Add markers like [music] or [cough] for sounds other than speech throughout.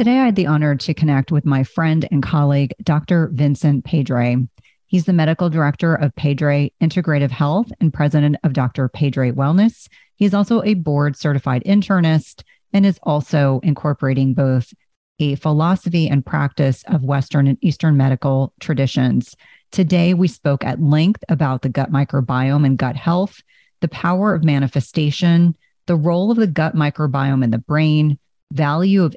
Today, I had the honor to connect with my friend and colleague, Dr. Vincent Pedre. He's the medical director of Pedre Integrative Health and president of Dr. Pedre Wellness. He's also a board certified internist and is also incorporating both a philosophy and practice of Western and Eastern medical traditions. Today, we spoke at length about the gut microbiome and gut health, the power of manifestation, the role of the gut microbiome in the brain, value of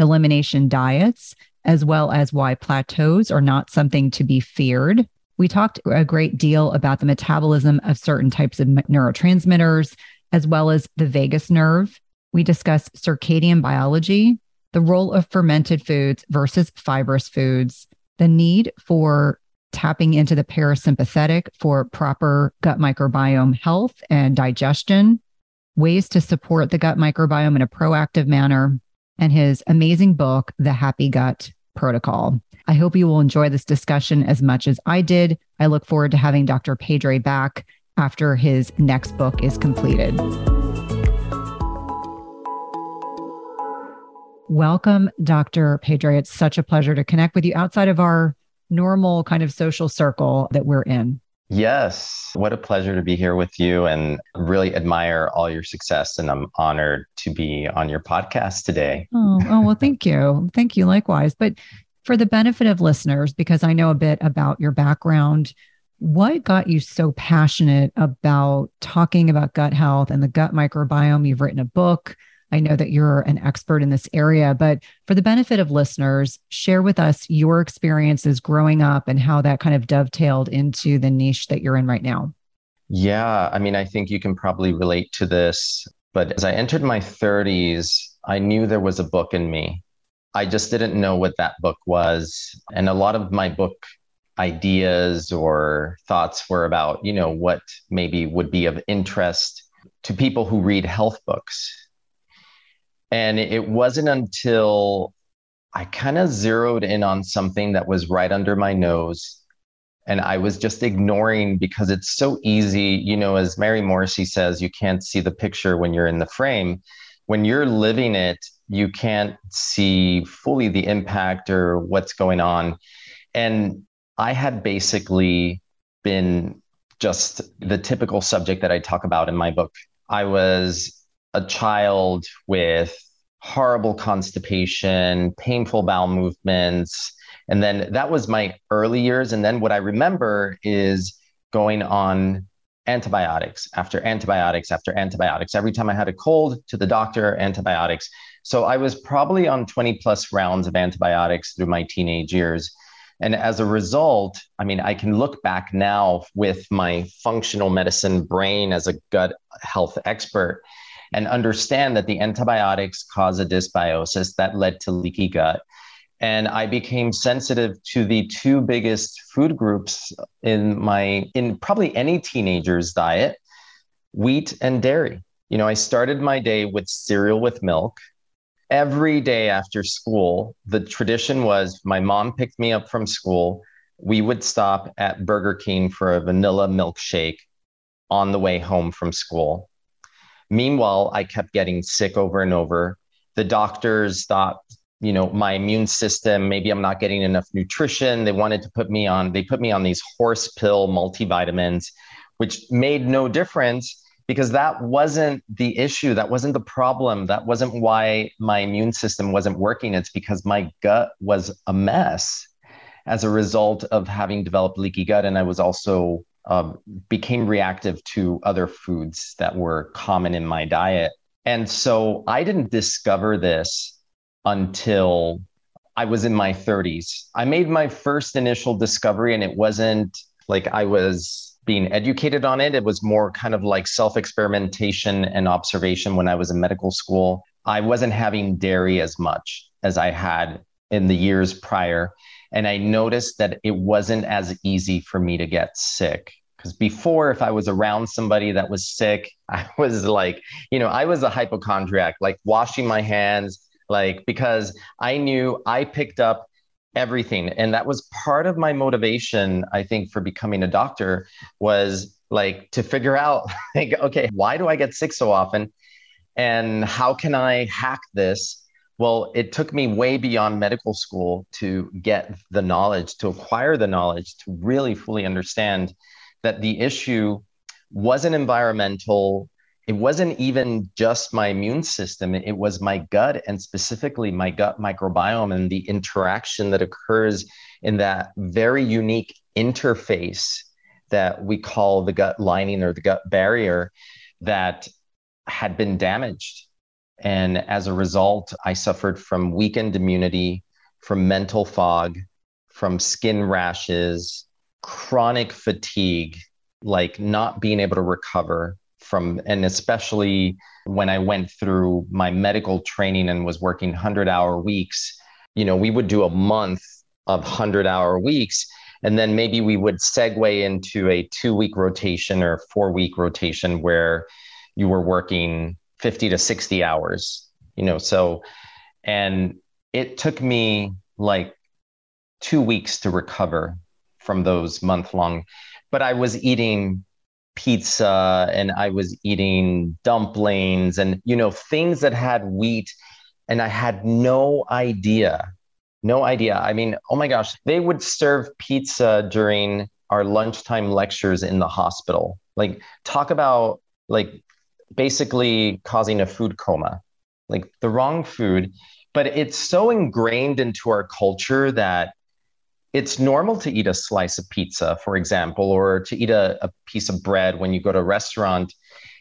elimination diets, as well as why plateaus are not something to be feared. We talked a great deal about the metabolism of certain types of neurotransmitters, as well as the vagus nerve. We discussed circadian biology, the role of fermented foods versus fibrous foods, the need for tapping into the parasympathetic for proper gut microbiome health and digestion, ways to support the gut microbiome in a proactive manner, and his amazing book, The Happy Gut Protocol. I hope you will enjoy this discussion as much as I did. I look forward to having Dr. Pedre back after his next book is completed. Welcome, Dr. Pedre. It's such a pleasure to connect with you outside of our normal kind of social circle that we're in. Yes. What a pleasure to be here with you and really admire all your success. And I'm honored to be on your podcast today. Oh, oh well, thank you. Thank you likewise. But for the benefit of listeners, because I know a bit about your background, what got you so passionate about talking about gut health and the gut microbiome? You've written a book. I know that you're an expert in this area, but for the benefit of listeners, share with us your experiences growing up and how that kind of dovetailed into the niche that you're in right now. Yeah, I mean, I think you can probably relate to this, but as I entered my 30s, I knew there was a book in me. I just didn't know what that book was. And a lot of my book ideas or thoughts were about, you know, what maybe would be of interest to people who read health books and it wasn't until I kind of zeroed in on something that was right under my nose. And I was just ignoring because it's so easy. You know, as Mary Morrissey says, you can't see the picture when you're in the frame. When you're living it, you can't see fully the impact or what's going on. And I had basically been just the typical subject that I talk about in my book. I was a child with horrible constipation, painful bowel movements. And then that was my early years. And then what I remember is going on antibiotics after antibiotics after antibiotics. Every time I had a cold, to the doctor, antibiotics. So I was probably on 20 plus rounds of antibiotics through my teenage years. And as a result, I mean, I can look back now with my functional medicine brain as a gut health expert and understand that the antibiotics cause a dysbiosis that led to leaky gut. And I became sensitive to the two biggest food groups in my, in probably any teenager's diet wheat and dairy. You know, I started my day with cereal with milk. Every day after school, the tradition was my mom picked me up from school. We would stop at Burger King for a vanilla milkshake on the way home from school. Meanwhile, I kept getting sick over and over. The doctors thought, you know, my immune system, maybe I'm not getting enough nutrition. They wanted to put me on, they put me on these horse pill multivitamins, which made no difference because that wasn't the issue. That wasn't the problem. That wasn't why my immune system wasn't working. It's because my gut was a mess as a result of having developed leaky gut. And I was also um, became reactive to other foods that were common in my diet. And so I didn't discover this until I was in my 30s. I made my first initial discovery, and it wasn't like I was being educated on it. It was more kind of like self experimentation and observation when I was in medical school. I wasn't having dairy as much as I had in the years prior. And I noticed that it wasn't as easy for me to get sick. Because before, if I was around somebody that was sick, [laughs] I was like, you know, I was a hypochondriac, like washing my hands, like because I knew I picked up everything. And that was part of my motivation, I think, for becoming a doctor was like to figure out, [laughs] like, okay, why do I get sick so often? And how can I hack this? Well, it took me way beyond medical school to get the knowledge, to acquire the knowledge, to really fully understand that the issue wasn't environmental. It wasn't even just my immune system, it was my gut and specifically my gut microbiome and the interaction that occurs in that very unique interface that we call the gut lining or the gut barrier that had been damaged. And as a result, I suffered from weakened immunity, from mental fog, from skin rashes, chronic fatigue, like not being able to recover from, and especially when I went through my medical training and was working 100 hour weeks, you know, we would do a month of 100 hour weeks. And then maybe we would segue into a two week rotation or four week rotation where you were working 50 to 60 hours, you know, so, and it took me like two weeks to recover from those month long, but I was eating pizza and I was eating dumplings and, you know, things that had wheat. And I had no idea, no idea. I mean, oh my gosh, they would serve pizza during our lunchtime lectures in the hospital. Like, talk about like basically causing a food coma, like the wrong food. But it's so ingrained into our culture that it's normal to eat a slice of pizza, for example, or to eat a, a piece of bread when you go to a restaurant.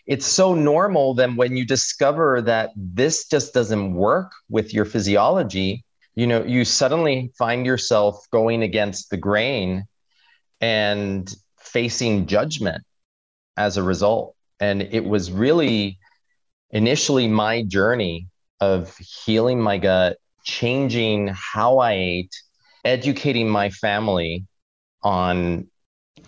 It's so normal then when you discover that this just doesn't work with your physiology, you know, you suddenly find yourself going against the grain and facing judgment as a result. And it was really initially my journey of healing my gut, changing how I ate, educating my family on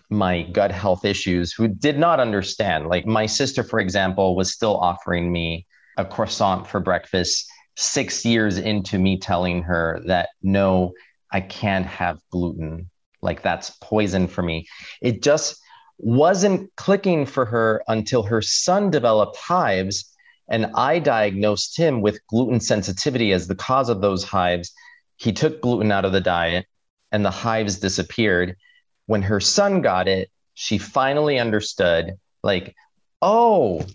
my gut health issues who did not understand. Like my sister, for example, was still offering me a croissant for breakfast six years into me telling her that no, I can't have gluten. Like that's poison for me. It just wasn't clicking for her until her son developed hives. And I diagnosed him with gluten sensitivity as the cause of those hives he took gluten out of the diet and the hives disappeared. When her son got it, she finally understood like, oh,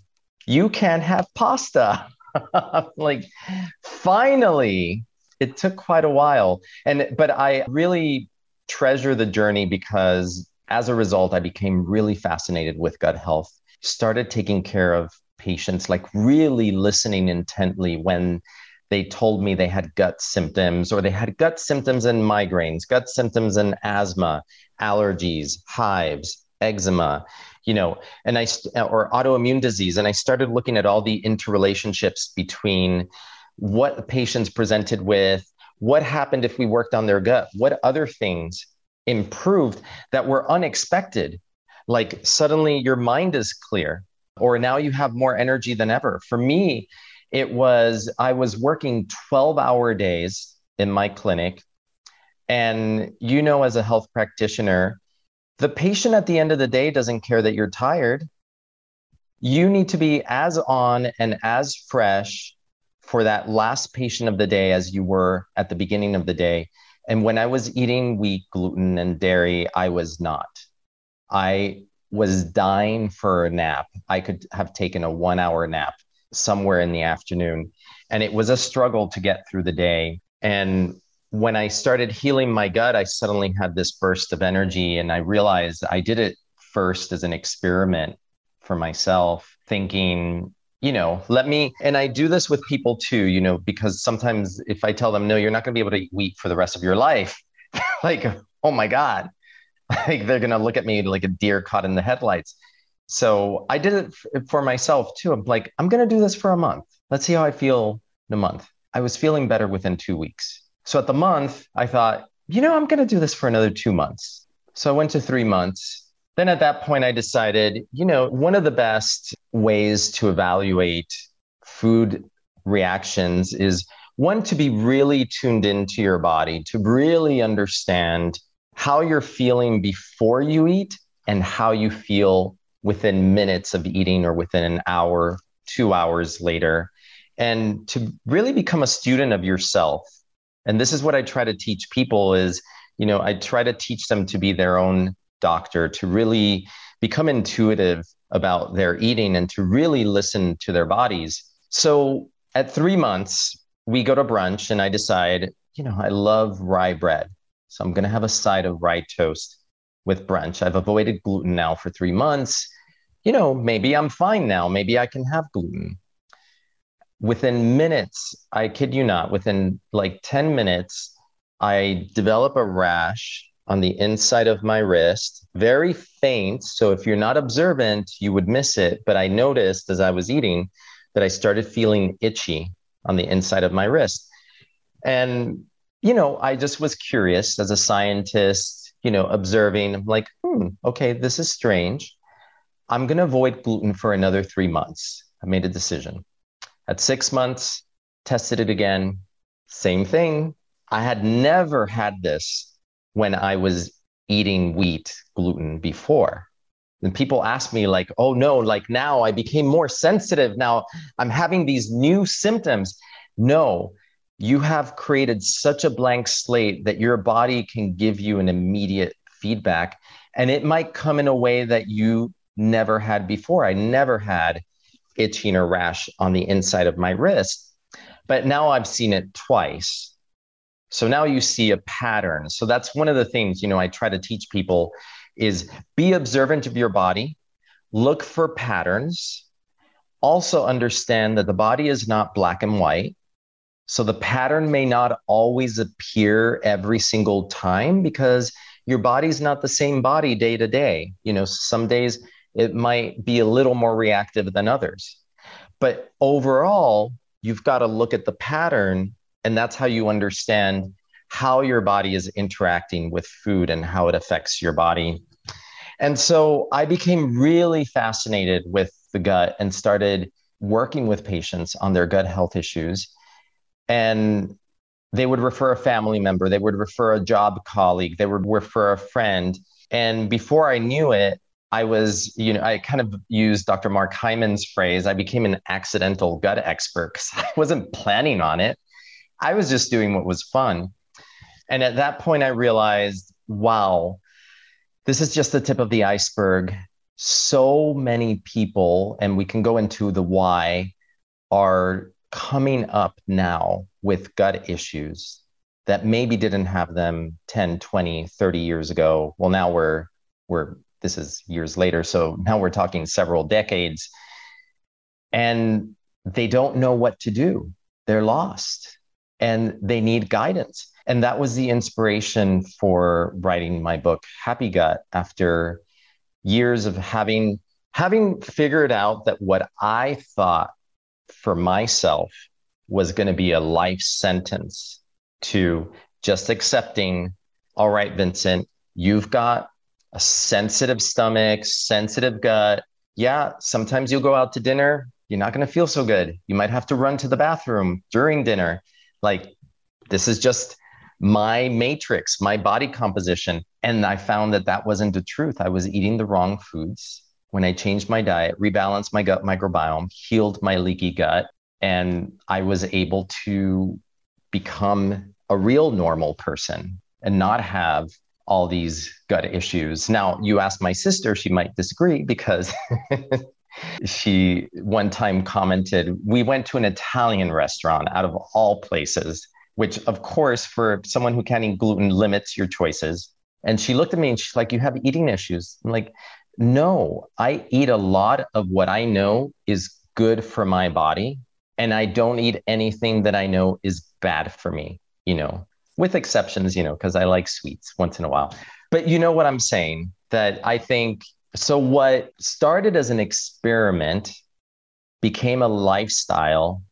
you can't have pasta. [laughs] like, finally, it took quite a while. And, but I really treasure the journey because as a result, I became really fascinated with gut health, started taking care of patients, like really listening intently when they told me they had gut symptoms or they had gut symptoms and migraines, gut symptoms and asthma, allergies, hives, eczema, you know, and I or autoimmune disease. And I started looking at all the interrelationships between what patients presented with, what happened if we worked on their gut, what other things improved that were unexpected. Like suddenly your mind is clear, or now you have more energy than ever. For me, it was, I was working 12 hour days in my clinic. And you know, as a health practitioner, the patient at the end of the day doesn't care that you're tired. You need to be as on and as fresh for that last patient of the day as you were at the beginning of the day. And when I was eating wheat, gluten, and dairy, I was not. I was dying for a nap. I could have taken a one hour nap somewhere in the afternoon. And it was a struggle to get through the day. And when I started healing my gut, I suddenly had this burst of energy. And I realized I did it first as an experiment for myself, thinking, you know, let me, and I do this with people too, you know, because sometimes if I tell them, no, you're not going to be able to eat wheat for the rest of your life, [laughs] like, oh my God, [laughs] like they're going to look at me like a deer caught in the headlights. So I did it for myself too. I'm like, I'm going to do this for a month. Let's see how I feel in a month. I was feeling better within two weeks. So at the month, I thought, you know, I'm going to do this for another two months. So I went to three months. Then at that point, I decided, you know, one of the best ways to evaluate food reactions is one to be really tuned into your body, to really understand how you're feeling before you eat and how you feel within minutes of eating or within an hour, two hours later, and to really become a student of yourself. And this is what I try to teach people is, you know, I try to teach them to be their own doctor, to really become intuitive about their eating and to really listen to their bodies. So at three months, we go to brunch and I decide, you know, I love rye bread. So I'm going to have a side of rye toast with brunch. I've avoided gluten now for three months. You know, maybe I'm fine now. Maybe I can have gluten. Within minutes, I kid you not, within like 10 minutes, I develop a rash on the inside of my wrist, very faint. So if you're not observant, you would miss it. But I noticed as I was eating that I started feeling itchy on the inside of my wrist. And, you know, I just was curious as a scientist, you know, observing, I'm like, hmm, okay, this is strange. I'm going to avoid gluten for another three months. I made a decision. At six months, tested it again, same thing. I had never had this when I was eating wheat gluten before. And people ask me, like, oh no, like now I became more sensitive. Now I'm having these new symptoms. No, you have created such a blank slate that your body can give you an immediate feedback. And it might come in a way that you never had before. I never had itching or rash on the inside of my wrist, but now I've seen it twice. So now you see a pattern. So that's one of the things, you know, I try to teach people is be observant of your body, look for patterns. Also understand that the body is not black and white. So the pattern may not always appear every single time because your body's not the same body day to day. You know, some days it might be a little more reactive than others. But overall, you've got to look at the pattern, and that's how you understand how your body is interacting with food and how it affects your body. And so I became really fascinated with the gut and started working with patients on their gut health issues. And they would refer a family member, they would refer a job colleague, they would refer a friend. And before I knew it, I was, you know, I kind of used Dr. Mark Hyman's phrase. I became an accidental gut expert because [laughs] I wasn't planning on it. I was just doing what was fun. And at that point, I realized, wow, this is just the tip of the iceberg. So many people, and we can go into the why, are coming up now with gut issues that maybe didn't have them 10, 20, 30 years ago. Well, now we're we're this is years later, so now we're talking several decades. And they don't know what to do. They're lost and they need guidance. And that was the inspiration for writing my book, Happy Gut, after years of having having figured out that what I thought for myself was going to be a life sentence to just accepting, all right, Vincent, you've got a sensitive stomach, sensitive gut. Yeah, sometimes you'll go out to dinner, you're not going to feel so good. You might have to run to the bathroom during dinner. Like, this is just my matrix, my body composition. And I found that that wasn't the truth. I was eating the wrong foods. When I changed my diet, rebalanced my gut microbiome, healed my leaky gut, and I was able to become a real normal person and not have all these gut issues. Now, you ask my sister, she might disagree because [laughs] she one time commented, We went to an Italian restaurant out of all places which of course for someone who can't eat gluten limits your choices and she looked at me and she's like you have eating issues i'm like no i eat a lot of what i know is good for my body and i don't eat anything that i know is bad for me you know with exceptions you know because i like sweets once in a while but you know what i'm saying that i think so what started as an experiment became a lifestyle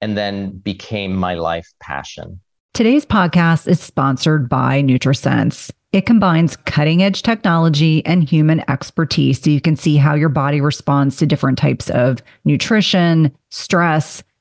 and then became my life passion. Today's podcast is sponsored by NutriSense. It combines cutting edge technology and human expertise so you can see how your body responds to different types of nutrition, stress,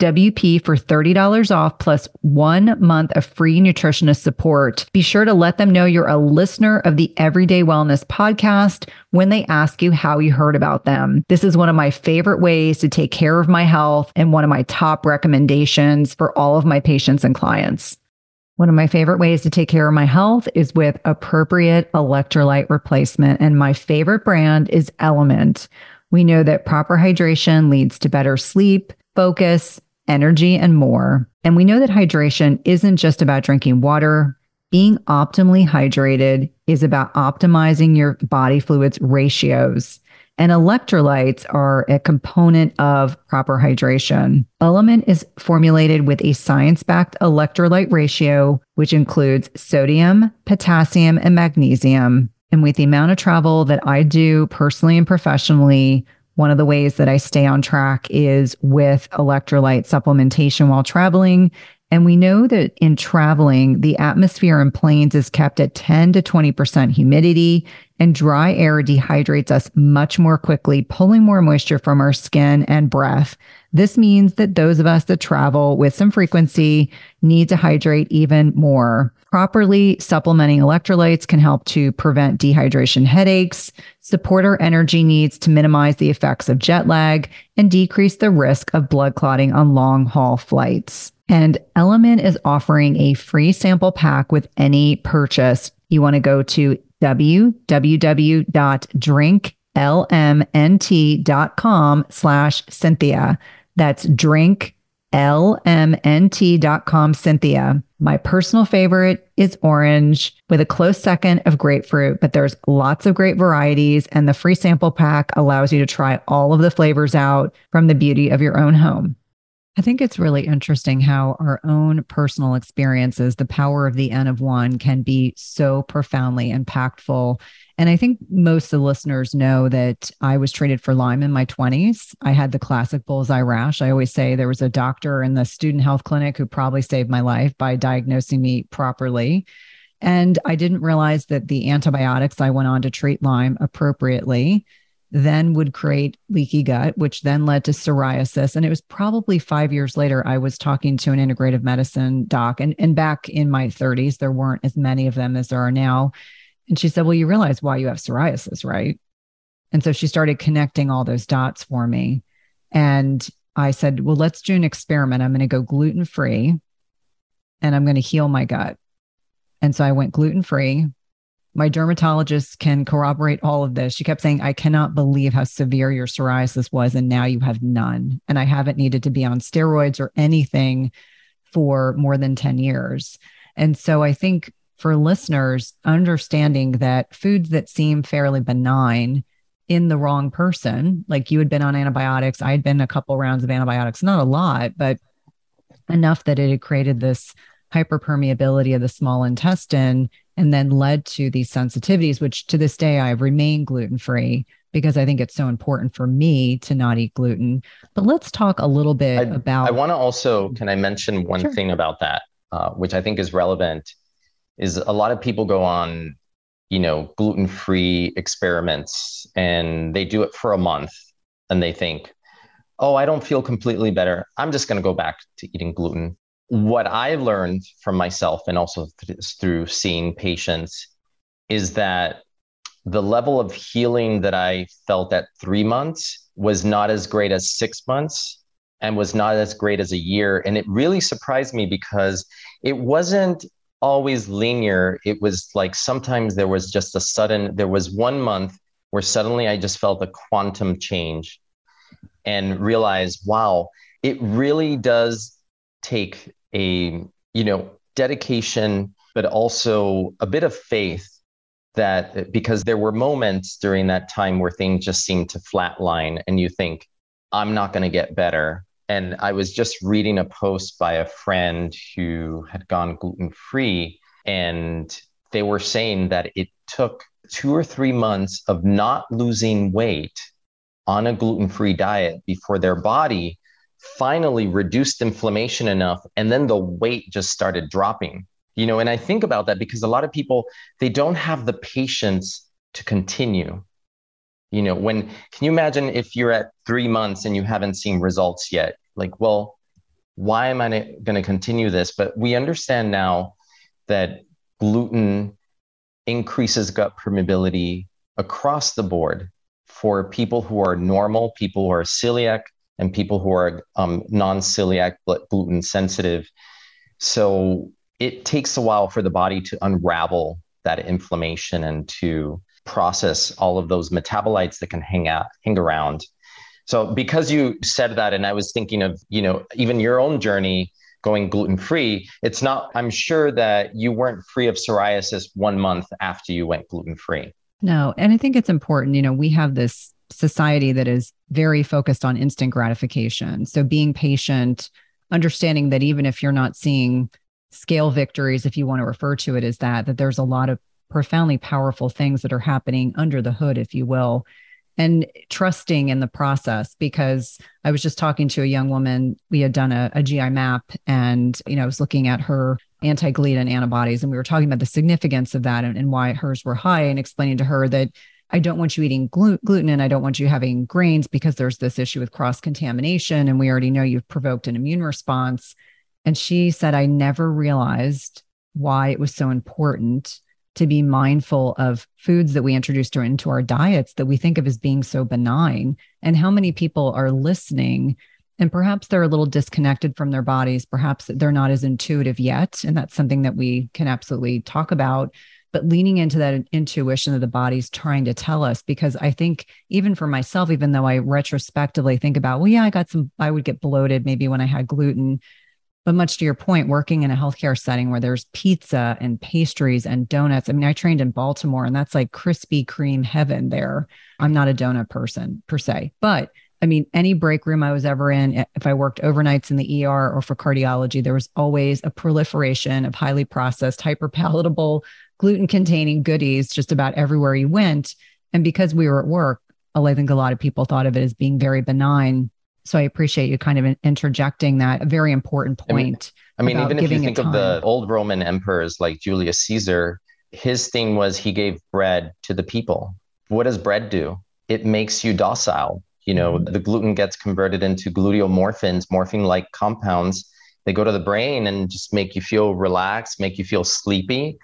WP for $30 off plus one month of free nutritionist support. Be sure to let them know you're a listener of the Everyday Wellness podcast when they ask you how you heard about them. This is one of my favorite ways to take care of my health and one of my top recommendations for all of my patients and clients. One of my favorite ways to take care of my health is with appropriate electrolyte replacement. And my favorite brand is Element. We know that proper hydration leads to better sleep, focus, energy, and more. And we know that hydration isn't just about drinking water. Being optimally hydrated is about optimizing your body fluids ratios. And electrolytes are a component of proper hydration. Element is formulated with a science backed electrolyte ratio, which includes sodium, potassium, and magnesium. And with the amount of travel that I do personally and professionally, one of the ways that I stay on track is with electrolyte supplementation while traveling. And we know that in traveling, the atmosphere in planes is kept at 10 to 20% humidity, and dry air dehydrates us much more quickly, pulling more moisture from our skin and breath. This means that those of us that travel with some frequency need to hydrate even more. Properly supplementing electrolytes can help to prevent dehydration headaches, support our energy needs to minimize the effects of jet lag, and decrease the risk of blood clotting on long haul flights. And Element is offering a free sample pack with any purchase. You want to go to www.drinklmnt.com slash Cynthia. That's drinklmnt.com Cynthia. My personal favorite is orange with a close second of grapefruit, but there's lots of great varieties, and the free sample pack allows you to try all of the flavors out from the beauty of your own home. I think it's really interesting how our own personal experiences, the power of the N of one, can be so profoundly impactful. And I think most of the listeners know that I was treated for Lyme in my 20s. I had the classic bullseye rash. I always say there was a doctor in the student health clinic who probably saved my life by diagnosing me properly. And I didn't realize that the antibiotics I went on to treat Lyme appropriately then would create leaky gut, which then led to psoriasis. And it was probably five years later, I was talking to an integrative medicine doc. And, and back in my 30s, there weren't as many of them as there are now. And she said, Well, you realize why you have psoriasis, right? And so she started connecting all those dots for me. And I said, Well, let's do an experiment. I'm going to go gluten free and I'm going to heal my gut. And so I went gluten free my dermatologist can corroborate all of this. She kept saying, I cannot believe how severe your psoriasis was. And now you have none. And I haven't needed to be on steroids or anything for more than 10 years. And so I think for listeners understanding that foods that seem fairly benign in the wrong person, like you had been on antibiotics, I had been a couple rounds of antibiotics, not a lot, but enough that it had created this hyperpermeability of the small intestine and then led to these sensitivities, which to this day I remain gluten free because I think it's so important for me to not eat gluten. But let's talk a little bit I, about. I want to also, can I mention one Sure. thing about that, uh, which I think is relevant? Is a lot of people go on, you know, gluten free experiments and they do it for a month and they think, oh, I don't feel completely better. I'm just going to go back to eating gluten. What I learned from myself and also th- through seeing patients is that the level of healing that I felt at three months was not as great as six months and was not as great as a year. And it really surprised me because it wasn't always linear. It was like sometimes there was just a sudden, there was one month where suddenly I just felt a quantum change and realized, wow, it really does take a, you know, dedication, but also a bit of faith that because there were moments during that time where things just seemed to flatline and you think, I'm not going to get better. And I was just reading a post by a friend who had gone gluten free, and they were saying that it took two or three months of not losing weight on a gluten free diet before their body finally reduced inflammation enough. And then the weight just started dropping you know and i think about that because a lot of people they don't have the patience to continue you know when can you imagine if you're at three months and you haven't seen results yet like well why am i going to continue this but we understand now that gluten increases gut permeability across the board for people who are normal people who are celiac and people who are um, non-celiac but gluten sensitive so it takes a while for the body to unravel that inflammation and to process all of those metabolites that can hang out hang around so because you said that and i was thinking of you know even your own journey going gluten free it's not i'm sure that you weren't free of psoriasis one month after you went gluten free no, and I think it's important. You know, we have this society that is very focused on instant gratification. So being patient, understanding that even if you're not seeing scale victories, if you want to refer to it as that, that there's a lot of profoundly powerful things that are happening under the hood, if you will, and trusting in the process. Because I was just talking to a young woman, we had done a, a GI map, and you know, I was looking at her anti-gliadin antibodies, and we were talking about the significance of that and, and why hers were high, and explaining to her that I don't want you eating gluten and I don't want you having grains because there's this issue with cross contamination. And we already know you've provoked an immune response. And she said, I never realized why it was so important to be mindful of foods that we introduce into our diets that we think of as being so benign and how many people are listening and perhaps they're a little disconnected from their bodies perhaps they're not as intuitive yet and that's something that we can absolutely talk about but leaning into that intuition that the body's trying to tell us because i think even for myself even though i retrospectively think about well yeah i got some i would get bloated maybe when i had gluten. But much to your point working in a healthcare setting where there's pizza and pastries and donuts i mean i trained in baltimore and that's like krispy kreme heaven there. I'm not a donut person per se but I mean, any break room I was ever in, if I worked overnights in the ER or for cardiology, there was always a proliferation of highly processed, hyper palatable, gluten containing goodies just about everywhere you went. And because we were at work, I think a lot of people thought of it as being very benign. So I appreciate you kind of interjecting that very important point. I mean, I mean even if you think of the old Roman emperors like Julius Caesar, his thing was he gave bread to the people. What does bread do? It makes you docile. You know, Mhm. the gluten gets converted into gluteomorphins, morphine like compounds. They go to the brain and just make you feel relaxed, make you feel sleepy.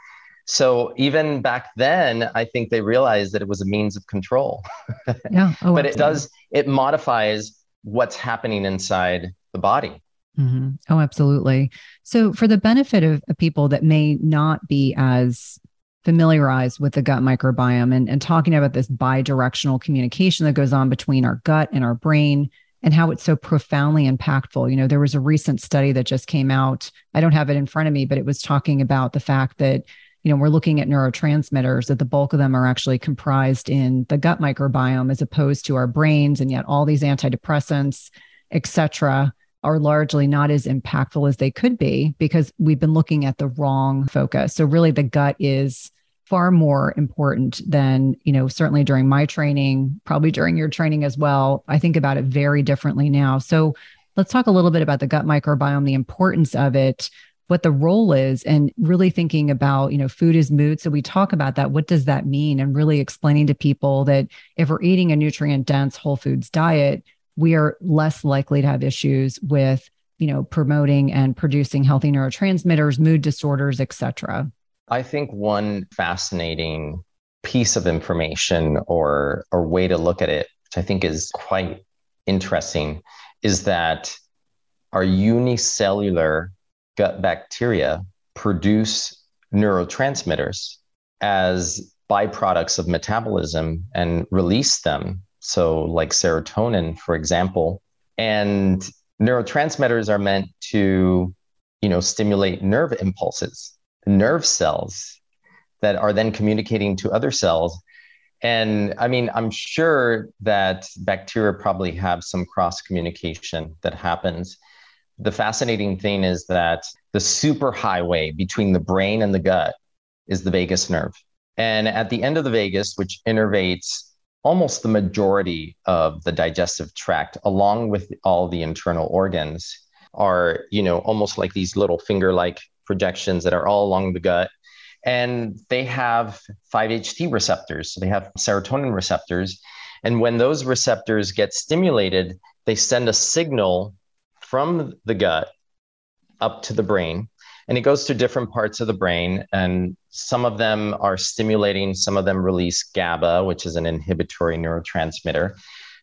So even back then, I think they realized that it was a means of control. [laughs] Yeah. Oh, but it does, it modifies what's happening inside the body. Mhm. Oh, absolutely. So, for the benefit of, of people that may not be as familiarized with the gut microbiome and, and talking about this bi-directional communication that goes on between our gut and our brain and how it's so profoundly impactful. You know, there was a recent study that just came out. I don't have it in front of me, but it was talking about the fact that, you know, we're looking at neurotransmitters that the bulk of them are actually comprised in the gut microbiome as opposed to our brains. And yet all these antidepressants, et cetera, are largely not as impactful as they could be because we've been looking at the wrong focus. So really the gut is far more important than, you know, certainly during my training, probably during your training as well. I think about it very differently now. So let's talk a little bit about the gut microbiome, the importance of it what the role is and really thinking about you know food is mood. So we talk about that. What does that mean? And really explaining to people that if we're eating a nutrient dense whole foods diet we are less likely to have issues with you know promoting and producing healthy neurotransmitters mood disorders etc i think one fascinating piece of information or or way to look at it which i think is quite interesting is that our unicellular gut bacteria produce neurotransmitters as byproducts of metabolism and release them. So, like serotonin, for example. And neurotransmitters are meant to, you know, stimulate nerve impulses, nerve cells that are then communicating to other cells. And I mean, I'm sure that bacteria probably have some cross communication that happens the fascinating thing is that the superhighway between the brain and the gut is the vagus nerve. And at the end of the vagus, which innervates almost the majority of the digestive tract, along with all the internal organs, are, you know, almost like these little finger like projections that are all along the gut. And they have 5-HT receptors. So they have serotonin receptors. And when those receptors get stimulated, they send a signal from the gut up to the brain and it goes to different parts of the brain and some of them are stimulating some of them release gaba which is an inhibitory neurotransmitter.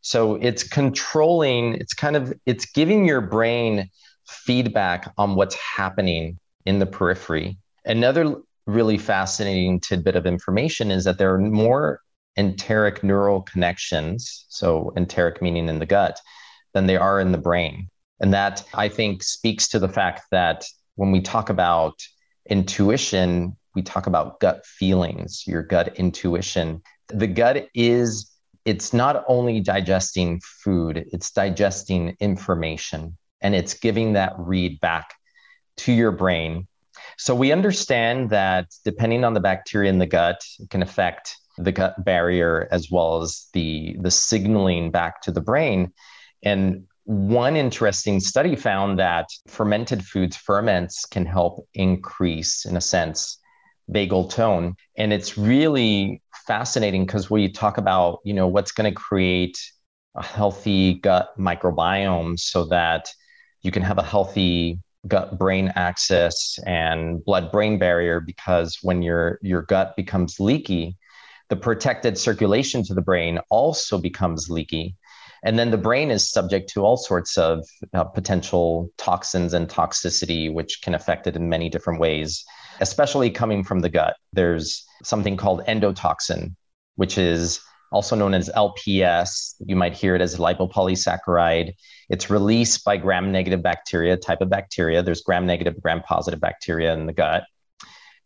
So it's controlling it's kind of it's giving your brain feedback on what's happening in the periphery. Another really fascinating tidbit of information is that there are more enteric neural connections so enteric meaning in the gut than they are in the brain and that I think speaks to the fact that when we talk about intuition, we talk about gut feelings, your gut intuition. The gut is, it's not only digesting food, it's digesting information and it's giving that read back to your brain. So we understand that depending on the bacteria in the gut, it can affect the gut barrier as well as the, the signaling back to the brain. And one interesting study found that fermented foods, ferments, can help increase, in a sense, vagal tone. And it's really fascinating because we talk about, you know, what's going to create a healthy gut microbiome so that you can have a healthy gut brain axis and blood brain barrier because when your your gut becomes leaky the protected circulation to the brain also becomes leaky and then the brain is subject to all sorts of uh, potential toxins and toxicity, which can affect it in many different ways, especially coming from the gut. There's something called endotoxin, which is also known as LPS. You might hear it as lipopolysaccharide. It's released by gram negative bacteria, type of bacteria. There's gram negative, gram positive bacteria in the gut.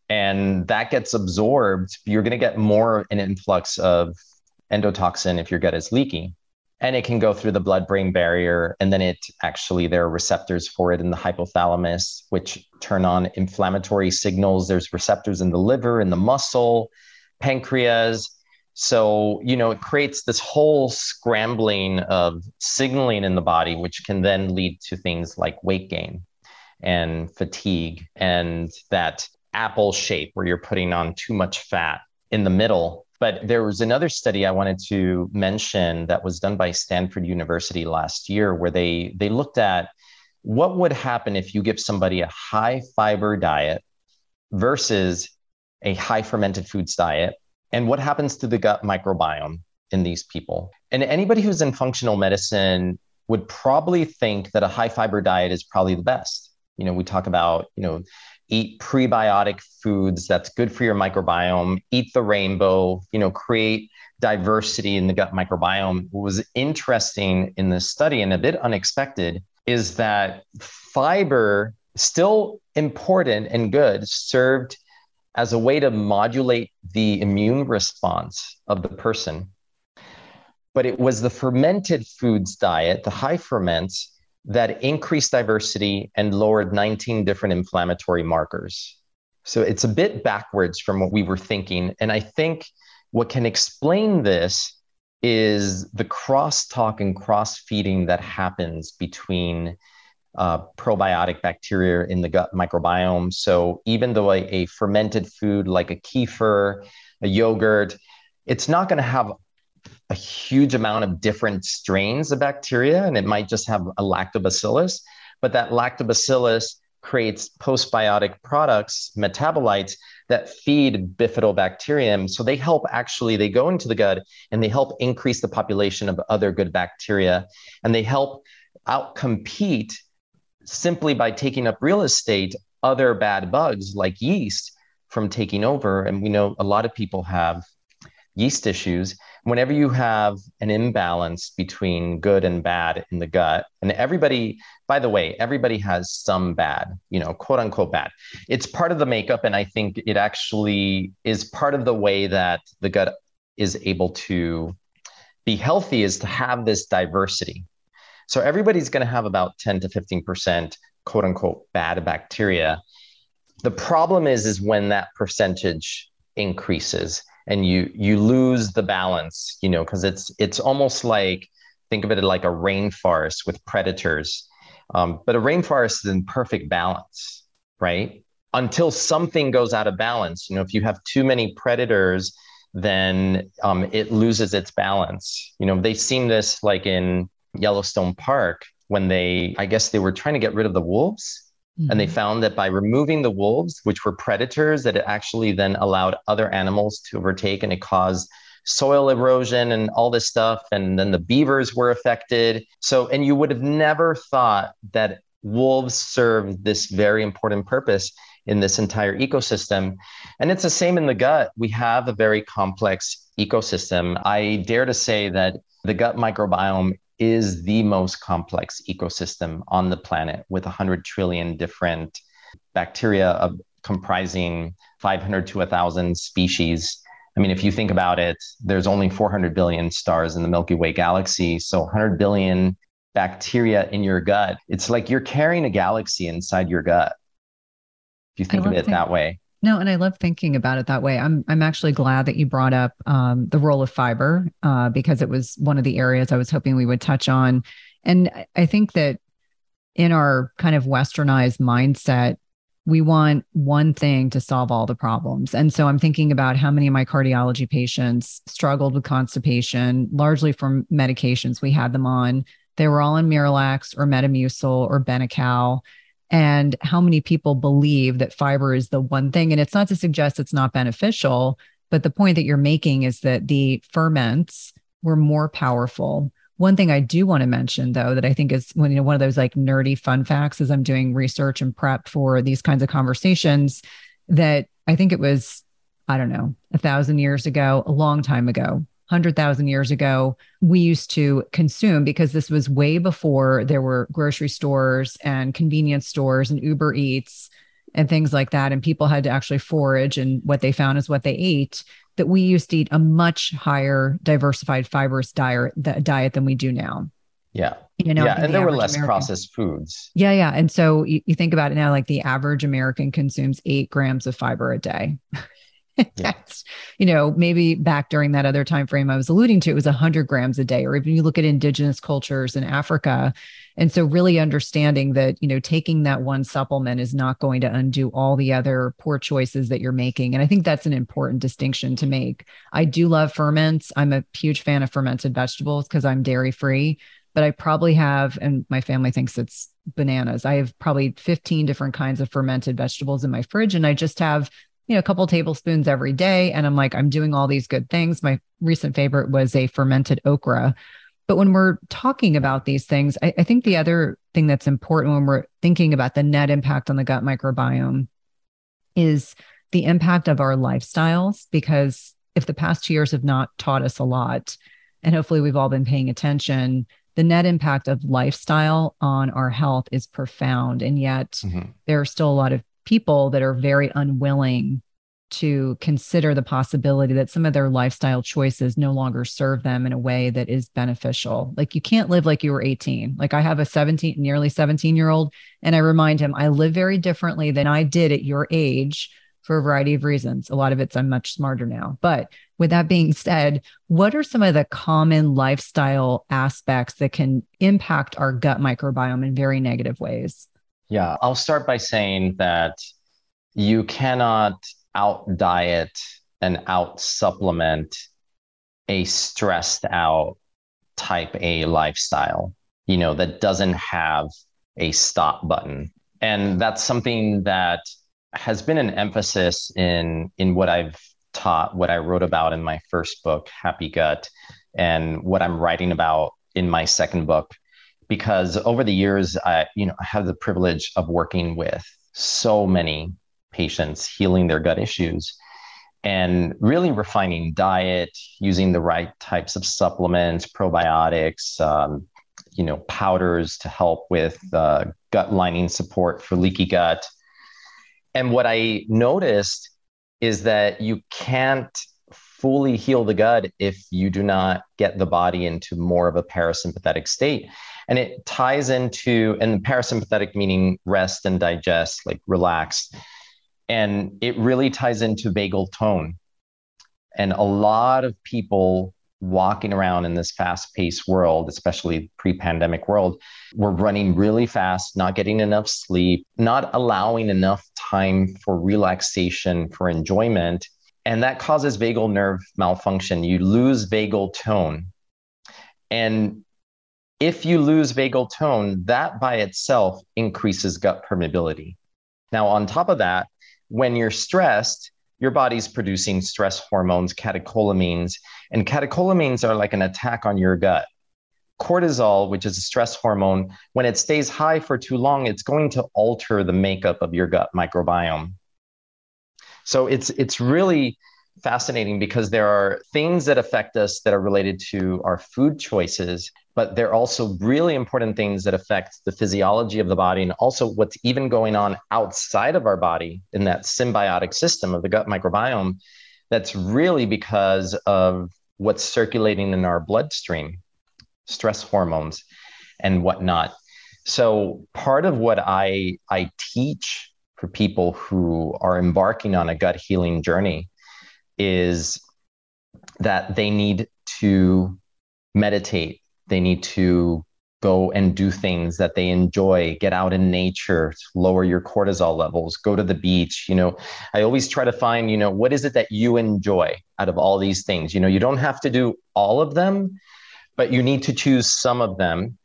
And that gets absorbed. You're going to get more an influx of endotoxin if your gut is leaky and it can go through the blood brain barrier and then it actually there are receptors for it in the hypothalamus which turn on inflammatory signals. There's receptors in the liver in the muscle pancreas. So you know it creates this whole scrambling of signaling in the body which can then lead to things like weight gain and fatigue and that apple shape where you're putting on too much fat in the middle but there was another study I wanted to mention that was done by Stanford University last year, where they they looked at what would happen if you give somebody a high fiber diet versus a high fermented foods diet, and what happens to the gut microbiome in these people. And anybody who's in functional medicine would probably think that a high fiber diet is probably the best. You know, we talk about, you know, eat prebiotic foods that's good for your microbiome eat the rainbow you know create diversity in the gut microbiome what was interesting in this study and a bit unexpected is that fiber still important and good served as a way to modulate the immune response of the person. But it was the fermented foods diet, the high ferments, that increased diversity and lowered 19 different inflammatory markers. So it's a bit backwards from what we were thinking. And I think what can explain this is the crosstalk and cross feeding that happens between uh, probiotic bacteria in the gut microbiome. So even though a, a fermented food like a kefir, a yogurt, it's not going to have a huge amount of different strains of bacteria, and it might just have a lactobacillus. But that lactobacillus creates postbiotic products, metabolites that feed bifidobacterium. So they help actually, they go into the gut and they help increase the population of other good bacteria. And they help outcompete simply by taking up real estate other bad bugs like yeast from taking over. And we know a lot of people have yeast issues. Whenever you have an imbalance between good and bad in the gut, and everybody, by the way, everybody has some bad, you know, quote unquote bad. It's part of the makeup. And I think it actually is part of the way that the gut is able to be healthy is to have this diversity. So everybody's going to have about 10 to 15% quote unquote bad bacteria. The problem is, is when that percentage increases and you you lose the balance you know because it's it's almost like think of it like a rainforest with predators. Um, but a rainforest is in perfect balance right? Until something goes out of balance you know if you have too many predators then um, it loses its balance. You know they've seen this like in yellowstone park when they i guess they were trying to get rid of the wolves Mm-hmm. And they mm-hmm. found that by removing the wolves, which were predators, that it actually then allowed other animals to overtake and it caused soil erosion and all this stuff. And then the beavers were affected. So, and you would have never thought that wolves serve this very important purpose in this entire ecosystem. And it's the same in the gut. We have a very complex ecosystem. I dare to say that the gut microbiome is the most complex ecosystem on the planet with 100 trillion different bacteria of, comprising 500 to 1,000 species. I mean, if you think about it, there's only 400 billion stars in the Milky Way galaxy. So 100 billion bacteria in your gut. It's like you're carrying a galaxy inside your gut. If you think of it that way. No, and I love thinking about it that way. I'm I'm actually glad that you brought up um, the role of fiber uh, because it was one of the areas I was hoping we would touch on, and I think that in our kind of westernized mindset, we want one thing to solve all the problems. And so I'm thinking about how many of my cardiology patients struggled with constipation, largely from medications we had them on. They were all on Miralax or Metamucil or Benical and how many people believe that fiber is the one thing. And it's not to suggest it's not beneficial, but the point that you're making is that the ferments were more powerful. One thing I do want to mention, though, that I think is one, you know, one of those like nerdy fun facts as I'm doing research and prep for these kinds of conversations, that I think it was, I don't know, a thousand years ago, a long time ago, 100,000 years ago, we used to consume because this was way before there were grocery stores and convenience stores and Uber Eats and things like that. And people had to actually forage, and what they found is what they ate. That we used to eat a much higher diversified fibrous diet, diet than we do now. Yeah. You know, yeah, and the there were less American, processed foods. Yeah, yeah. And so you, you think about it now, like the average American consumes eight grams of fiber a day. [laughs] That's, you know, maybe back during that other time frame I was alluding to, it was 100 grams a day, or even you look at indigenous cultures in Africa. And so, really understanding that, you know, taking that one supplement is not going to undo all the other poor choices that you're making. And I think that's an important distinction to make. I do love ferments. I'm a huge fan of fermented vegetables because I'm dairy free, but I probably have, and my family thinks it's bananas. I have probably 15 different kinds of fermented vegetables in my fridge, and I just have you know, a couple tablespoons every day. And I'm like, I'm doing all these good things. My recent favorite was a fermented okra. But when we're talking about these things, I, I think the other thing that's important when we're thinking about the net impact on the gut microbiome is the impact of our lifestyles. Because if the past two years have not taught us a lot, and hopefully we've all been paying attention, the net impact of lifestyle on our health is profound. And yet mm-hmm. there are still a lot of people that are very unwilling to consider the possibility that some of their lifestyle choices no longer serve them in a way that is beneficial. Like you can't live like you were 18. Like I have a 17, nearly 17 year old, and I remind him I live very differently than I did at your age for a variety of reasons. A lot of it's I'm much smarter now. But with that being said, what are some of the common lifestyle aspects that can impact our gut microbiome in very negative ways? Yeah, I'll start by saying that you cannot out diet and out supplement a stressed out type A lifestyle, you know, that doesn't have a stop button. And that's something that has been an emphasis in in what I've taught, what I wrote about in my first book, Happy Gut, and what I'm writing about in my second book. Because over the years, I, you know, I have the privilege of working with so many patients healing their gut issues and really refining diet, using the right types of supplements, probiotics, um, you know, powders to help with uh, gut lining support for leaky gut. And what I noticed is that you can't fully heal the gut if you do not get the body into more of a parasympathetic state. And it ties into, and parasympathetic meaning rest and digest, like relax. And it really ties into vagal tone. And a lot of people walking around in this fast paced world, especially pre pandemic world, were running really fast, not getting enough sleep, not allowing enough time for relaxation, for enjoyment. And that causes vagal nerve malfunction. You lose vagal tone. And if you lose vagal tone, that by itself increases gut permeability. Now, on top of that, when you're stressed, your body's producing stress hormones, catecholamines, and catecholamines are like an attack on your gut. Cortisol, which is a stress hormone, when it stays high for too long, it's going to alter the makeup of your gut microbiome. So it's it's really fascinating because there are things that affect us that are related to our food choices but there are also really important things that affect the physiology of the body and also what's even going on outside of our body in that symbiotic system of the gut microbiome. That's really because of what's circulating in our bloodstream, stress hormones and whatnot. So part of what I I teach for people who are embarking on a gut healing journey is that they need to meditate. They need to go and do things that they enjoy. Get out in nature lower your cortisol levels go to the beach. You know i always try to find you know what is it that you enjoy out of all these things? You know you don't have to do all of them but you need to choose some of them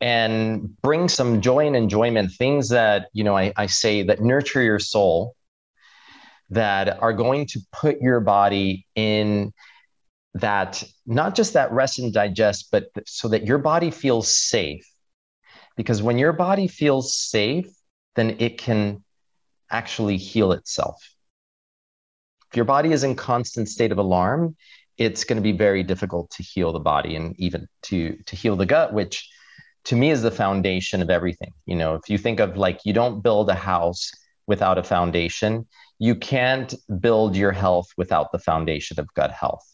and bring some joy and enjoyment things that you know I, I say that nurture your soul that are going to put your body in that not just that rest and digest, but so that your body feels safe. Because when your body feels safe, then it can actually heal itself. If your body is in constant state of alarm, it's going to be very difficult to heal the body and even to to heal the gut, which to me is the foundation of everything. You know, if you think of like you don't build a house without a foundation, you can't build your health without the foundation of gut health.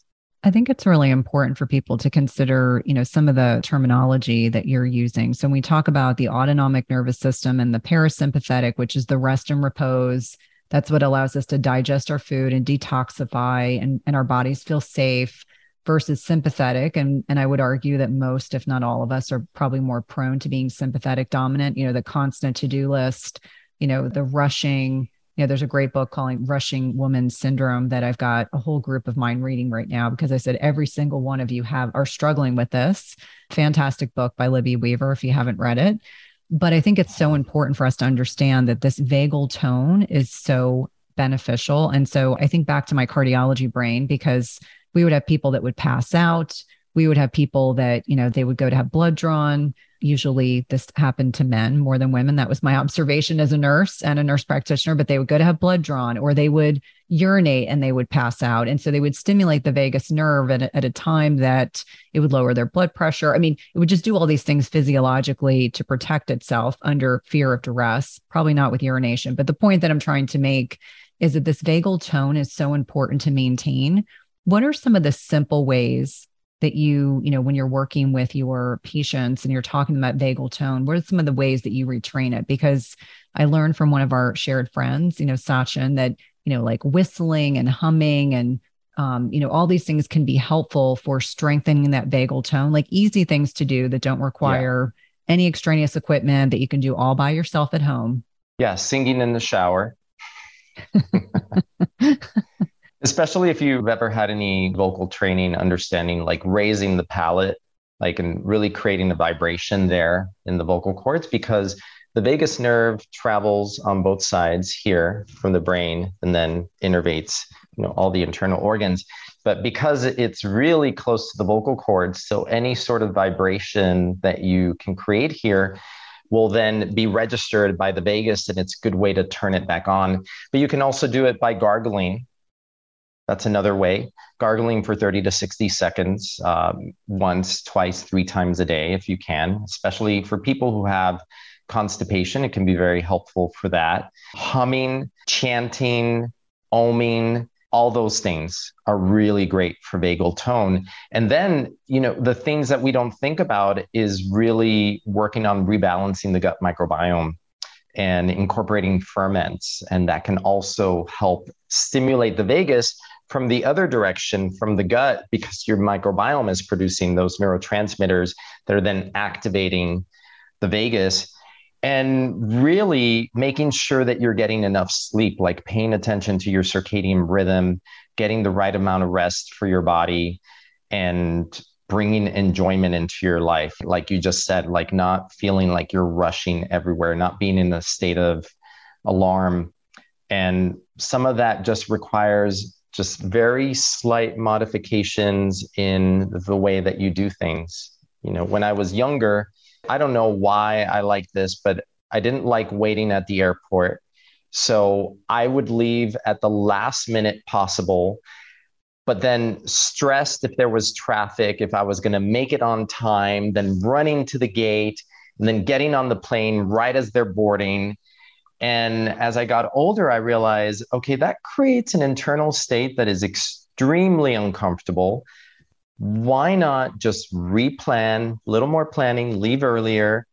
I think it's really important for people to consider, you know, some of the terminology that you're using. So when we talk about the autonomic nervous system and the parasympathetic, which is the rest and repose, that's what allows us to digest our food and detoxify and, and our bodies feel safe versus sympathetic. And, and I would argue that most, if not all of us, are probably more prone to being sympathetic dominant, you know, the constant to-do list, you know, the rushing, you know, there's a great book calling Rushing Woman Syndrome that I've got a whole group of mine reading right now because I said every single one of you have are struggling with this. Fantastic book by Libby Weaver if you haven't read it. But I think it's so important for us to understand that this vagal tone is so beneficial. And so I think back to my cardiology brain because we would have people that would pass out. We would have people that, you know, they would go to have blood drawn usually this happened to men more than women. That was my observation as a nurse and a nurse practitioner, but they would go to have blood drawn or they would urinate and they would pass out. And so they would stimulate the vagus nerve at a, at a time that it would lower their blood pressure. I mean, it would just do all these things physiologically to protect itself under fear of duress, probably not with urination. But the point that I'm trying to make is that this vagal tone is so important to maintain. What are some of the simple ways that you, you know, when you're working with your patients and you're talking about vagal tone, what are some of the ways that you retrain it? Because I learned from one of our shared friends, you know, Sachin, that, you know, like whistling and humming and um, you know, all these things can be helpful for strengthening that vagal tone, like easy things to do that don't require yeah. any extraneous equipment that you can do all by yourself at home. Yeah, singing in the shower. [laughs] especially if you've ever had any vocal training, understanding like raising the palate, like and really creating the vibration there in the vocal cords, because the vagus nerve travels on both sides here from the brain and then innervates, you know, all the internal organs. But because it's really close to the vocal cords, so any sort of vibration that you can create here will then be registered by the vagus and it's a good way to turn it back on. But you can also do it by gargling that's another way. Gargling for 30 to 60 seconds, um, once, twice, three times a day, if you can, especially for people who have constipation. It can be very helpful for that. Humming, chanting, oming, all those things are really great for vagal tone. And then, you know, the things that we don't think about is really working on rebalancing the gut microbiome and incorporating ferments. And that can also help stimulate the vagus from the other direction from the gut because your microbiome is producing those neurotransmitters that are then activating the vagus and really making sure that you're getting enough sleep like paying attention to your circadian rhythm getting the right amount of rest for your body and bringing enjoyment into your life. Like you just said like not feeling like you're rushing everywhere not being in a state of alarm. And some of that just requires just very slight modifications in the way that you do things. You know, when I was younger, I don't know why I like this, but I didn't like waiting at the airport. So I would leave at the last minute possible, but then stressed if there was traffic, if I was going to make it on time, then running to the gate, and then getting on the plane right as they're boarding and as I got older, I realized, okay, that creates an internal state that is extremely uncomfortable. Why not just replan, a little more planning, leave earlier?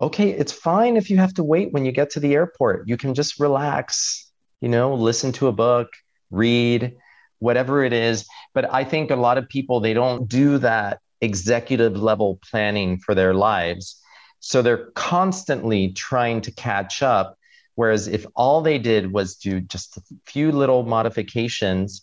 Okay, it's fine if you have to wait when you get to the airport. You can just relax, you know, listen to a book, read, whatever it is. But I think a lot of people, they don't do that executive level planning for their lives. So they're constantly trying to catch up Whereas if all they did was do just a few little modifications,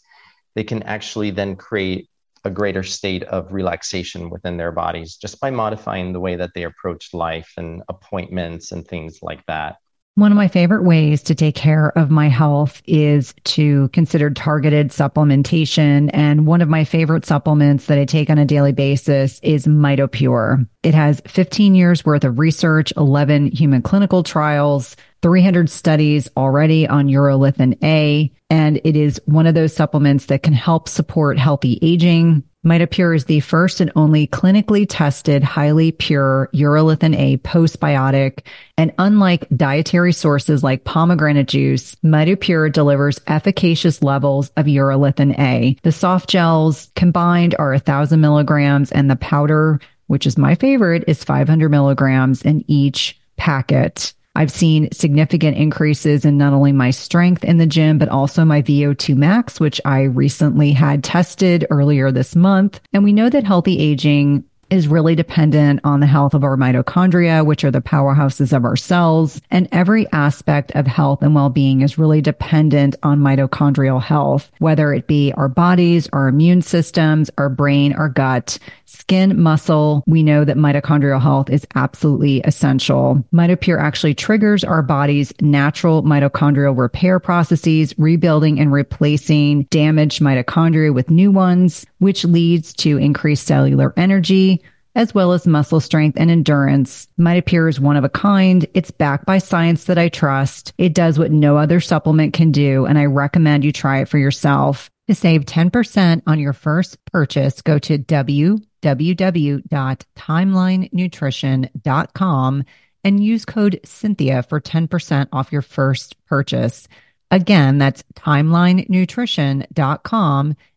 they can actually then create a greater state of relaxation within their bodies just by modifying the way that they approach life and appointments and things like that. One of my favorite ways to take care of my health is to consider targeted supplementation. And one of my favorite supplements that I take on a daily basis is MitoPure. It has 15 years worth of research, 11 human clinical trials, 300 studies already on urolithin A. And it is one of those supplements that can help support healthy aging, MitoPure is the first and only clinically tested, highly pure urolithin A postbiotic. And unlike dietary sources like pomegranate juice, MitoPure delivers efficacious levels of urolithin A. The soft gels combined are a 1,000 milligrams, and the powder, which is my favorite, is 500 milligrams in each packet. I've seen significant increases in not only my strength in the gym, but also my VO2 max, which I recently had tested earlier this month. And we know that healthy aging is really dependent on the health of our mitochondria, which are the powerhouses of our cells. And every aspect of health and well-being is really dependent on mitochondrial health, whether it be our bodies, our immune systems, our brain, our gut, skin, muscle. We know that mitochondrial health is absolutely essential. MitoPure actually triggers our body's natural mitochondrial repair processes, rebuilding and replacing damaged mitochondria with new ones, which leads to increased cellular energy, as well as muscle strength and endurance. MitoPure is one of a kind. It's backed by science that I trust. It does what no other supplement can do, and I recommend you try it for yourself. To save 10% on your first purchase, go to www.timelinenutrition.com and use code Cynthia for 10% off your first purchase. Again, that's timelinenutrition.com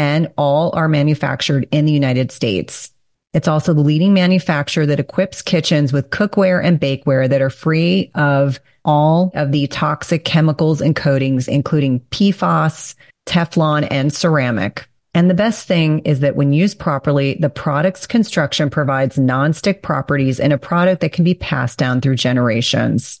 and all are manufactured in the United States. It's also the leading manufacturer that equips kitchens with cookware and bakeware that are free of all of the toxic chemicals and coatings, including PFAS, Teflon, and ceramic. And the best thing is that when used properly, the product's construction provides nonstick properties in a product that can be passed down through generations.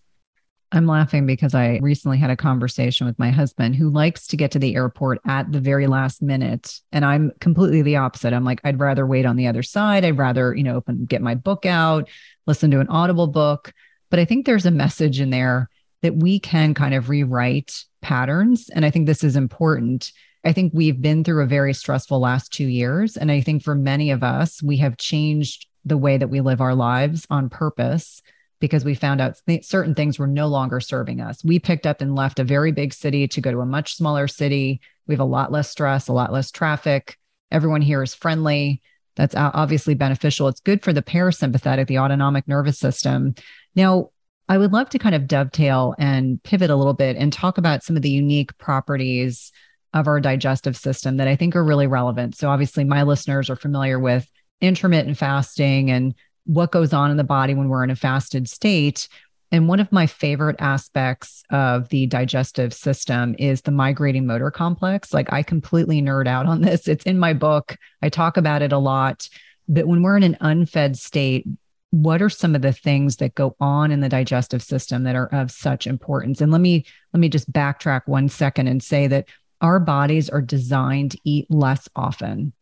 I'm laughing because I recently had a conversation with my husband who likes to get to the airport at the very last minute. And I'm completely the opposite. I'm like, I'd rather wait on the other side. I'd rather, you know, open, get my book out, listen to an audible book. But I think there's a message in there that we can kind of rewrite patterns. And I think this is important. I think we've been through a very stressful last two years. And I think for many of us, we have changed the way that we live our lives on purpose because we found out th- certain things were no longer serving us. We picked up and left a very big city to go to a much smaller city. We have a lot less stress, a lot less traffic. Everyone here is friendly. That's obviously beneficial. It's good for the parasympathetic, the autonomic nervous system. Now, I would love to kind of dovetail and pivot a little bit and talk about some of the unique properties of our digestive system that I think are really relevant. So, obviously, my listeners are familiar with intermittent fasting and what goes on in the body when we're in a fasted state. And one of my favorite aspects of the digestive system is the migrating motor complex. Like, I completely nerd out on this. It's in my book, I talk about it a lot. But when we're in an unfed state, what are some of the things that go on in the digestive system that are of such importance and let me let me just backtrack one second and say that our bodies are designed to eat less often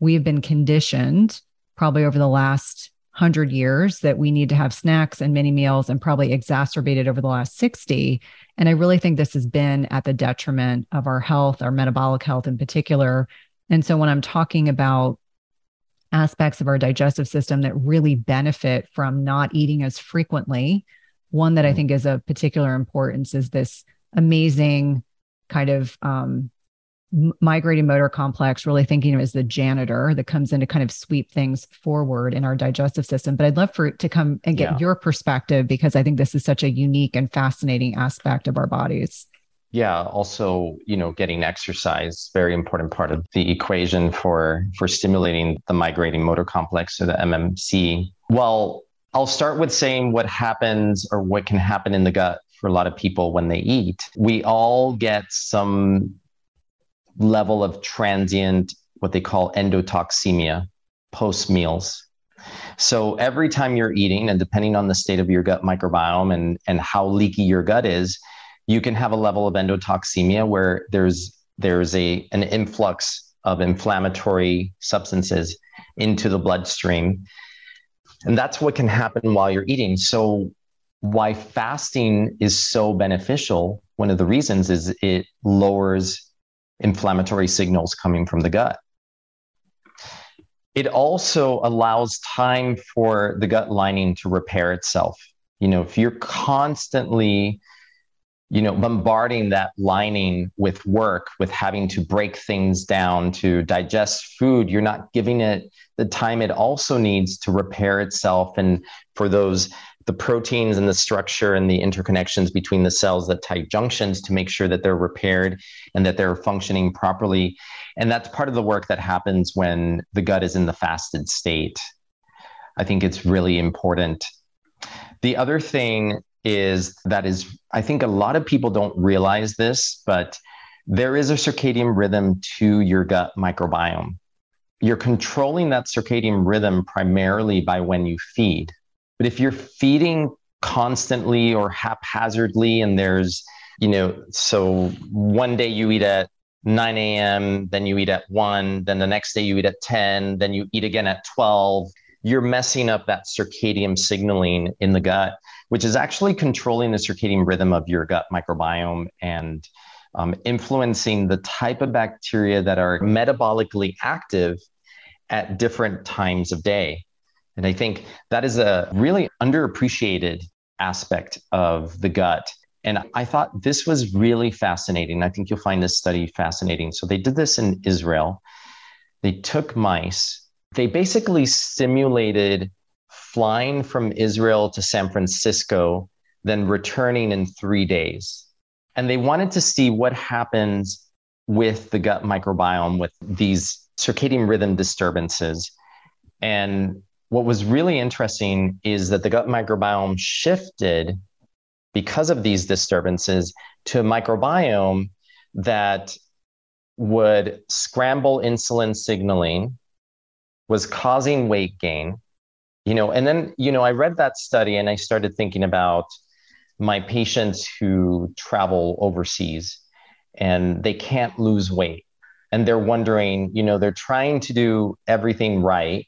we have been conditioned probably over the last 100 years that we need to have snacks and mini meals and probably exacerbated over the last 60 and i really think this has been at the detriment of our health our metabolic health in particular and so when i'm talking about aspects of our digestive system that really benefit from not eating as frequently. One that I mm-hmm. think is of particular importance is this amazing kind of um, migrating motor complex, really thinking of as the janitor that comes in to kind of sweep things forward in our digestive system. But I'd love for it to come and get yeah. your perspective because I think this is such a unique and fascinating aspect of our bodies yeah also you know getting exercise very important part of the equation for for stimulating the migrating motor complex or the mmc well i'll start with saying what happens or what can happen in the gut for a lot of people when they eat we all get some level of transient what they call endotoxemia post meals so every time you're eating and depending on the state of your gut microbiome and and how leaky your gut is you can have a level of endotoxemia where there's there's a an influx of inflammatory substances into the bloodstream. And that's what can happen while you're eating. So why fasting is so beneficial one of the reasons is it lowers inflammatory signals coming from the gut. It also allows time for the gut lining to repair itself. You know if you're constantly you know bombarding that lining with work with having to break things down to digest food you're not giving it the time it also needs to repair itself. And for those the proteins and the structure and the interconnections between the cells that tight junctions to make sure that they're repaired and that they're functioning properly. And that's part of the work that happens when the gut is in the fasted state. I think it's really important. The other thing is that is i think a lot of people don't realize this but there is a circadian rhythm to your gut microbiome. You're controlling that circadian rhythm primarily by when you feed. But if you're feeding constantly or haphazardly, and there's, you know, so one day you eat at 9 a.m., then you eat at 1, then the next day you eat at 10, then you eat again at 12, you're messing up that circadian signaling in the gut, which is actually controlling the circadian rhythm of your gut microbiome and um, influencing the type of bacteria that are metabolically active at different times of day. And I think that is a really underappreciated aspect of the gut. And I thought this was really fascinating. I think you'll find this study fascinating. So they did this in Israel. They took mice, they basically simulated flying from Israel to San Francisco, then returning in three days. And they wanted to see what happens with the gut microbiome with these circadian rhythm disturbances. And what was really interesting is that the gut microbiome shifted because of these disturbances to a microbiome that would scramble insulin signaling, was causing weight gain. You know, and then, you know, I read that study and I started thinking about my patients who travel overseas and they can't lose weight. And they're wondering, you know, they're trying to do everything right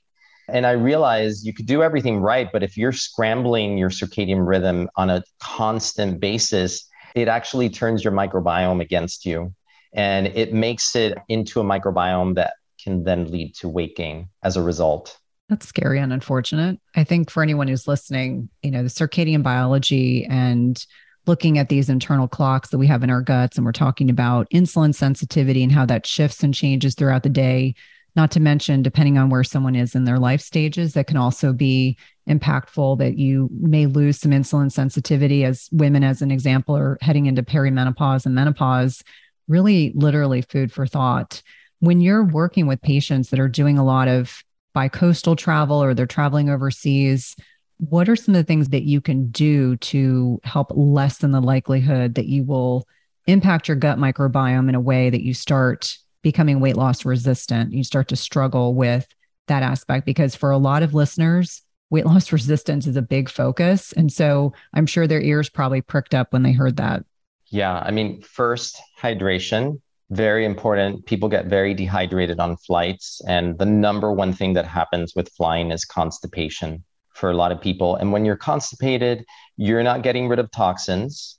and I realized you could do everything right, but if you're scrambling your circadian rhythm on a constant basis, it actually turns your microbiome against you and it makes it into a microbiome that can then lead to weight gain as a result. That's scary and unfortunate. I think for anyone who's listening, you know, the circadian biology and looking at these internal clocks that we have in our guts, and we're talking about insulin sensitivity and how that shifts and changes throughout the day not to mention, depending on where someone is in their life stages, that can also be impactful that you may lose some insulin sensitivity as women, as an example, are heading into perimenopause and menopause. Really, literally, food for thought. When you're working with patients that are doing a lot of bi-coastal travel or they're traveling overseas, what are some of the things that you can do to help lessen the likelihood that you will impact your gut microbiome in a way that you start becoming weight loss resistant, you start to struggle with that aspect because for a lot of listeners, weight loss [laughs] resistance is a big focus. And so I'm sure their ears probably pricked up when they heard that. Yeah. I mean, first, hydration, very important. People get very dehydrated on flights. And the number one thing that happens with flying is constipation for a lot of people. And when you're constipated, you're not getting rid of toxins.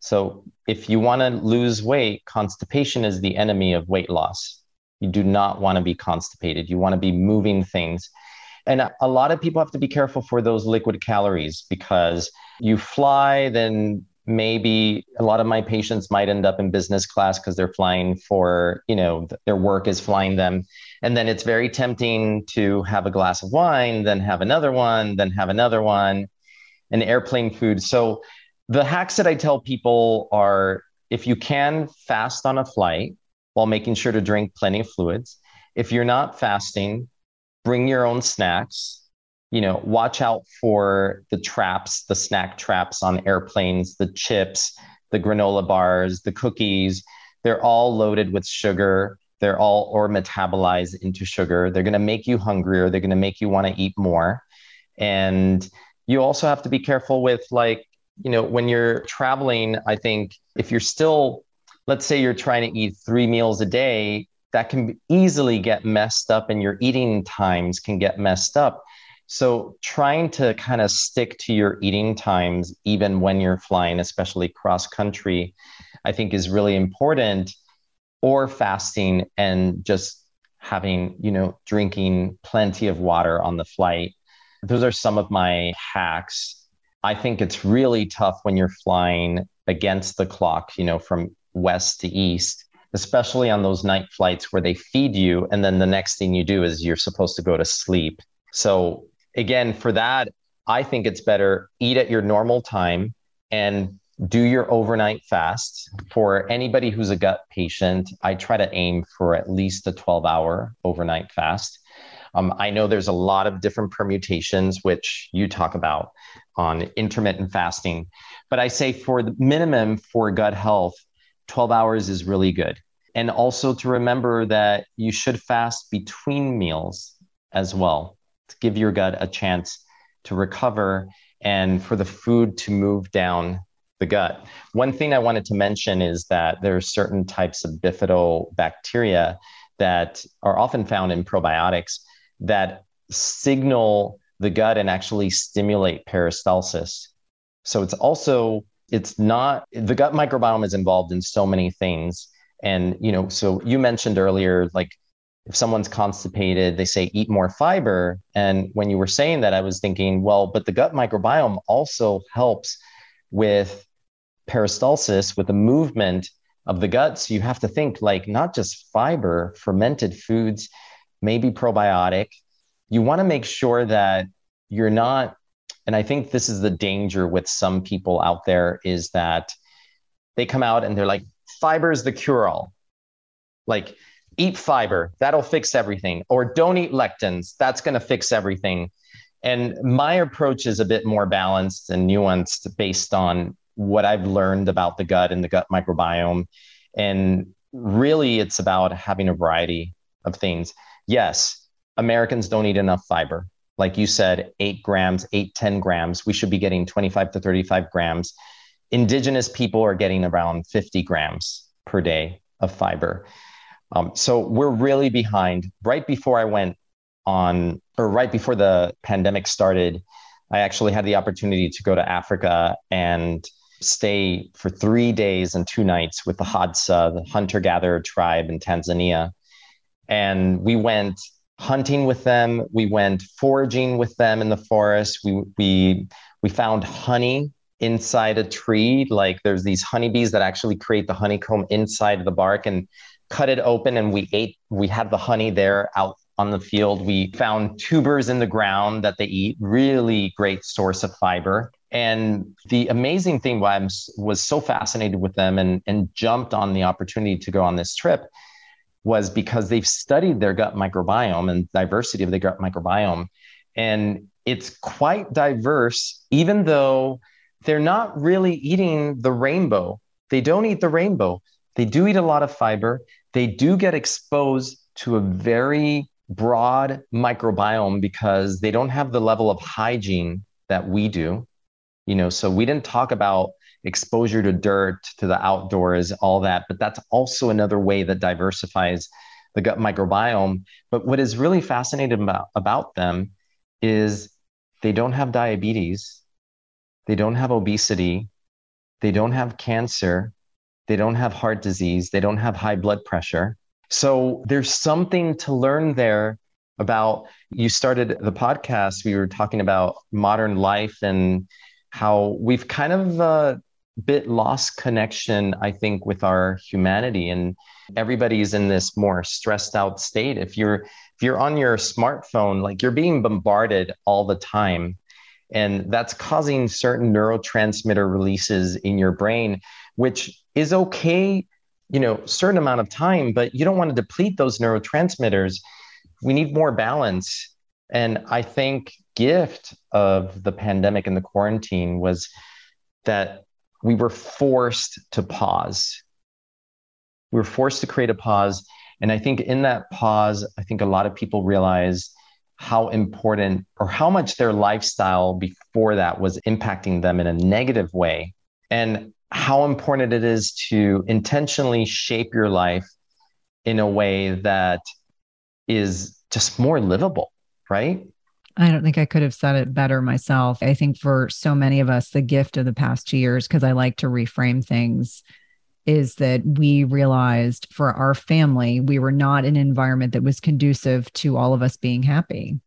So if you want to lose weight, constipation is the enemy of weight loss. You do not want to be constipated. You want to be moving things. And a lot of people have to be careful for those liquid calories because you fly, then maybe a lot of my patients might end up in business class because they're flying for, you know, their work is flying them. And then it's very tempting to have a glass of wine, then have another one, then have another one, and airplane food. So the hacks that I tell people are if you can fast on a flight while making sure to drink plenty of fluids. If you're not fasting, bring your own snacks. You know, watch out for the traps, the snack traps on airplanes, the chips, the granola bars, the cookies. They're all loaded with sugar. They're all or metabolized into sugar. They're going to make you hungrier. They're going to make you want to eat more. And you also have to be careful with like you know, when you're traveling, I think if you're still, let's say you're trying to eat three meals a day, that can easily get messed up and your eating times can get messed up. So, trying to kind of stick to your eating times, even when you're flying, especially cross country, I think is really important, or fasting and just having, you know, drinking plenty of water on the flight. Those are some of my hacks I think it's really tough when you're flying against the clock, you know, from west to east, especially on those night flights where they feed you. And then the next thing you do is you're supposed to go to sleep. So, again, for that, I think it's better eat at your normal time and do your overnight fast. For anybody who's a gut patient, I try to aim for at least a 12 hour overnight fast. Um, I know there's a lot of different permutations, which you talk about on intermittent fasting. But I say for the minimum for gut health, 12 hours is really good. And also to remember that you should fast between meals as well to give your gut a chance to recover and for the food to move down the gut. One thing I wanted to mention is that there are certain types of bifidobacteria that are often found in probiotics that signal the gut and actually stimulate peristalsis. So it's also it's not the gut microbiome is involved in so many things. And you know so you mentioned earlier like if someone's constipated they say eat more fiber. And when you were saying that i was thinking well but the gut microbiome also helps with peristalsis with the movement of the gut so you have to think like not just fiber fermented foods maybe probiotic. You want to make sure that you're not and i think this is the danger with some people out there is that they come out and they're like fiber is the cure all like eat fiber that'll fix everything or don't eat lectins that's going to fix everything. And my approach is a bit more balanced and nuanced based on what i've learned about the gut and the gut microbiome. And really it's about having a variety of things yes americans don't eat enough fiber like you said, eight grams, eight, 10 grams. We should be getting 25 to 35 grams. Indigenous people are getting around 50 grams per day of fiber. Um, so we're really behind. Right before I went on, or right before the pandemic started, I actually had the opportunity to go to Africa and stay for three days and two nights with the Hadza, the hunter gatherer tribe in Tanzania. And we went hunting with them. We went foraging with them in the forest. We we we found honey inside a tree. Like there's these honeybees that actually create the honeycomb inside the bark and cut it open and we ate we had the honey there out on the field. We found tubers in the ground that they eat, really great source of fiber. And the amazing thing why I was so fascinated with them and, and jumped on the opportunity to go on this trip was because they've studied their gut microbiome and diversity of the gut microbiome. And it's quite diverse, even though they're not really eating the rainbow. They don't eat the rainbow. They do eat a lot of fiber. They do get exposed to a very broad microbiome because they don't have the level of hygiene that we do. You know, so we didn't talk about exposure to dirt, to the outdoors, all that. But that's also another way that diversifies the gut microbiome. But what is really fascinating about, about them is they don't have diabetes, they don't have obesity, they don't have cancer, they don't have heart disease, they don't have high blood pressure. So there's something to learn there about you started the podcast we were talking about modern life and how we've kind of uh, bit lost connection, I think, with our humanity. And everybody's in this more stressed out state. If you're if you're on your smartphone, like you're being bombarded all the time. And that's causing certain neurotransmitter releases in your brain, which is okay, you know, certain amount of time, but you don't want to deplete those neurotransmitters. We need more balance. And I think gift of the pandemic and the quarantine was that we were forced to pause. We were forced to create a pause. And I think in that pause, I think a lot of people realize how important or how much their lifestyle before that was impacting them in a negative way. And how important it is to intentionally shape your life in a way that is just more livable, right? I don't think I could have said it better myself. I think for so many of us, the gift of the past two years, because I like to reframe things, is that we realized for our family, we were not in an environment that was conducive to all of us being happy.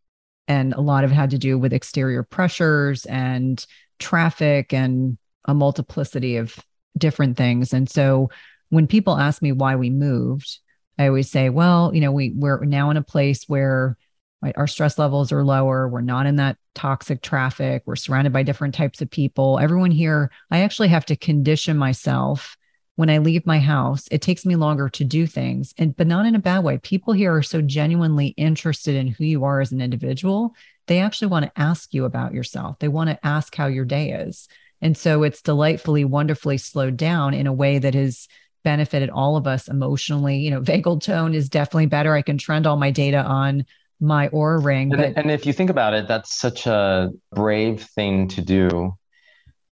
And a lot of it had to do with exterior pressures and traffic and a multiplicity of different things. And so when people ask me why we moved, I always say, well, you know, we, we're now in a place where right? Our stress levels are lower. We're not in that toxic traffic. We're surrounded by different types of people. Everyone here, I actually have to condition myself when I leave my house. It takes me longer to do things, and but not in a bad way. People here are so genuinely interested in who you are as an individual. They actually want to ask you about yourself. They want to ask how your day is. And so it's delightfully, wonderfully slowed down in a way that has benefited all of us emotionally. You know, [laughs] vagal tone is definitely better. I can trend all my data on my Oura ring. But... And, and if you think about it, that's such a brave thing to do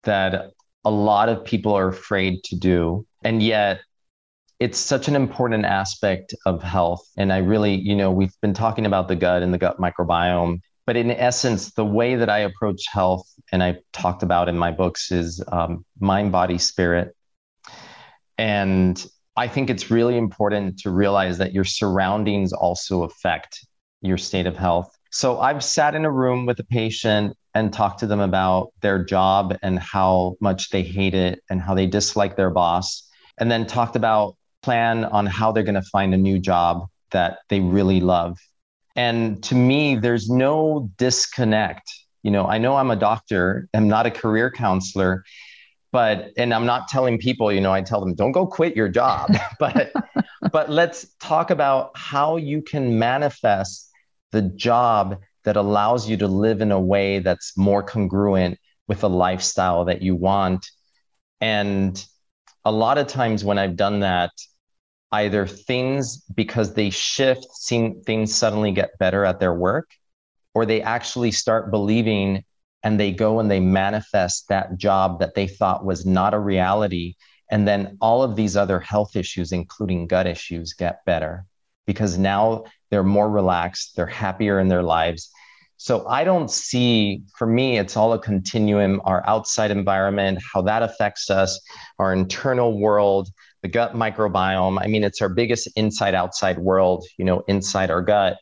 that a lot of people are afraid to do. And yet it's such an important aspect of health. And I really, you know, we've been talking about the gut and the gut microbiome. But in essence, the way that I approach health, and I talked about in my books, is um, mind, body, spirit. And I think it's really important to realize that your surroundings also affect your state of health. So I've sat in a room with a patient and talked to them about their job and how much they hate it and how they dislike their boss, and then talked about plan on how they're going to find a new job that they really love. And to me, there's no disconnect. You know, I know I'm a doctor, I'm not a career counselor, but and I'm not telling people, you know, I tell them don't go quit your job, [laughs] but but let's talk about how you can manifest the job that allows you to live in a way that's more congruent with the lifestyle that you want. And a lot of times when I've done that, either things because they shift, seeing things suddenly get better at their work, or they actually start believing and they go and they manifest that job that they thought was not a reality. And then all of these other health issues, including gut issues, get better because now they're more relaxed, they're happier in their lives. So I don't see, for me, it's all a continuum our outside environment, how that affects us, our internal world, the gut microbiome. I mean, it's our biggest inside outside world, you know, inside our gut.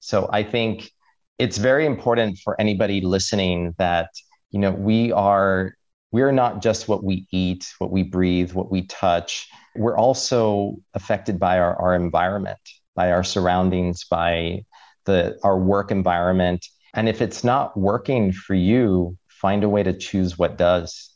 So I think it's very important for anybody listening that, you know, we are we're not just what we eat, what we breathe, what we touch. We're also affected by our, our environment by our surroundings, by the our work environment. And if it's not working for you, find a way to choose what does.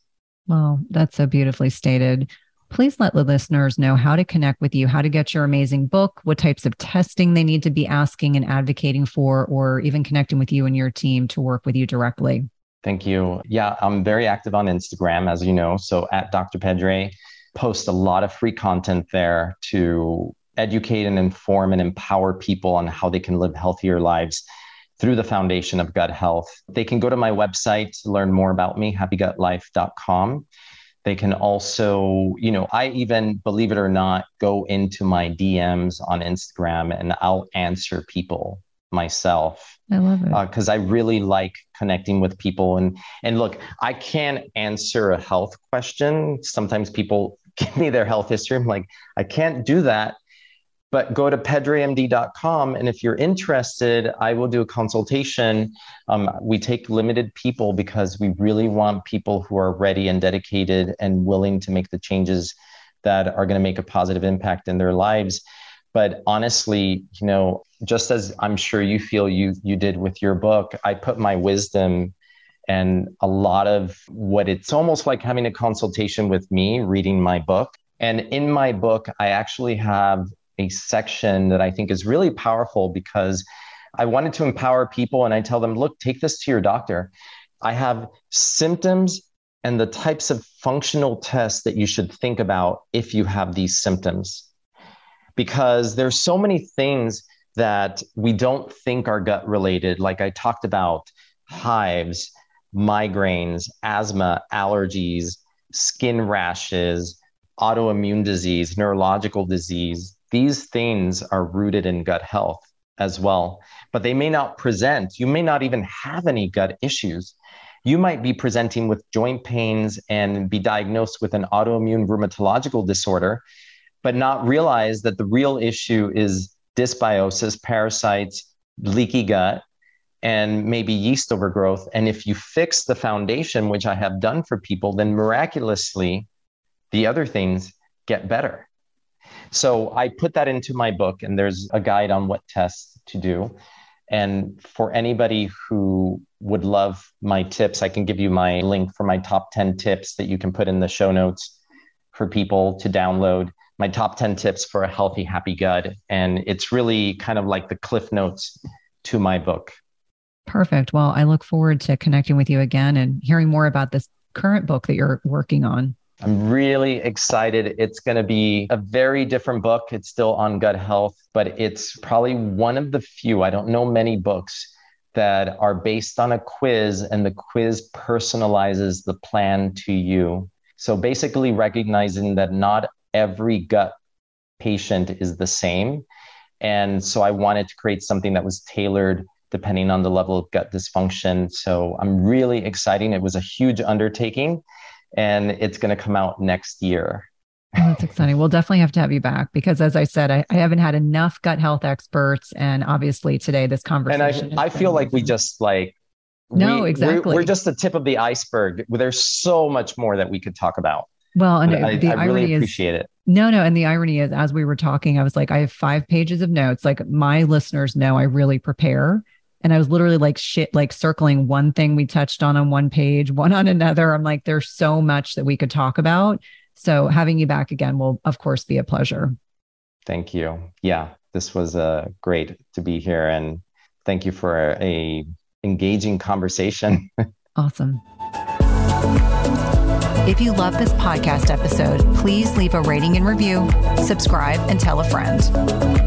Well, that's so beautifully stated. Please let the listeners know how to connect with you, how to get your amazing book, what types of testing they need to be asking and advocating for, or even connecting with you and your team to work with you directly. Thank you. Yeah, I'm very active on Instagram, as you know. So at Dr. Pedre, post a lot of free content there to educate and inform and empower people on how they can live healthier lives through the foundation of gut health. They can go to my website to learn more about me, happygutlife.com. They can also, you know, I even, believe it or not, go into my DMs on Instagram and I'll answer people myself. I love it. Because uh, I really like connecting with people. And, and look, I can't answer a health question. Sometimes people [laughs] give me their health history. I'm like, I can't do that but go to pedremd.com and if you're interested i will do a consultation. Um, we take limited people because we really want people who are ready and dedicated and willing to make the changes that are going to make a positive impact in their lives. But honestly you know just as i'm sure you feel you you did with your book i put my wisdom and a lot of what it's almost like having a consultation with me reading my book. And in my book, I actually have a section that I think is really powerful because I wanted to empower people and I tell them, look, take this to your doctor. I have symptoms and the types of functional tests that you should think about if you have these symptoms. Because there's so many things that we don't think are gut related, like I talked about hives, migraines, asthma, allergies, skin rashes, autoimmune disease, neurological disease, these things are rooted in gut health as well, but they may not present. You may not even have any gut issues. You might be presenting with joint pains and be diagnosed with an autoimmune rheumatological disorder, but not realize that the real issue is dysbiosis, parasites, leaky gut, and maybe yeast overgrowth. And if you fix the foundation, which I have done for people, then miraculously the other things get better. So I put that into my book, and there's a guide on what tests to do. And for anybody who would love my tips, I can give you my link for my top 10 tips that you can put in the show notes for people to download. My top 10 tips for a healthy, happy gut. And it's really kind of like the cliff notes to my book. Perfect. Well, I look forward to connecting with you again and hearing more about this current book that you're working on. I'm really excited. It's going to be a very different book. It's still on gut health, but it's probably one of the few, I don't know many books that are based on a quiz and the quiz personalizes the plan to you. So basically, recognizing that not every gut patient is the same. And so I wanted to create something that was tailored depending on the level of gut dysfunction. So I'm really excited. It was a huge undertaking and it's going to come out next year. Oh, that's exciting. We'll definitely have to have you back because, as I said, I, I haven't had enough gut health experts, and obviously today this conversation. And I, I feel like we just like no, we, exactly. We're, we're, just the tip of the iceberg. There's so much more that we could talk about. Well, and I, the I irony really is, it. No, no, and the irony is, as we were talking, I was like, I have five pages of notes. Like my listeners know, I really prepare. And I was literally like shit, like circling one thing we touched on on one page, one on another. I'm like, there's so much that we could talk about. So having you back again will, of course, be a pleasure. Thank you. Yeah, this was uh, great to be here, and thank you for a, a engaging conversation. [laughs] awesome. If you love this podcast episode, please leave a rating and review, subscribe, and tell a friend.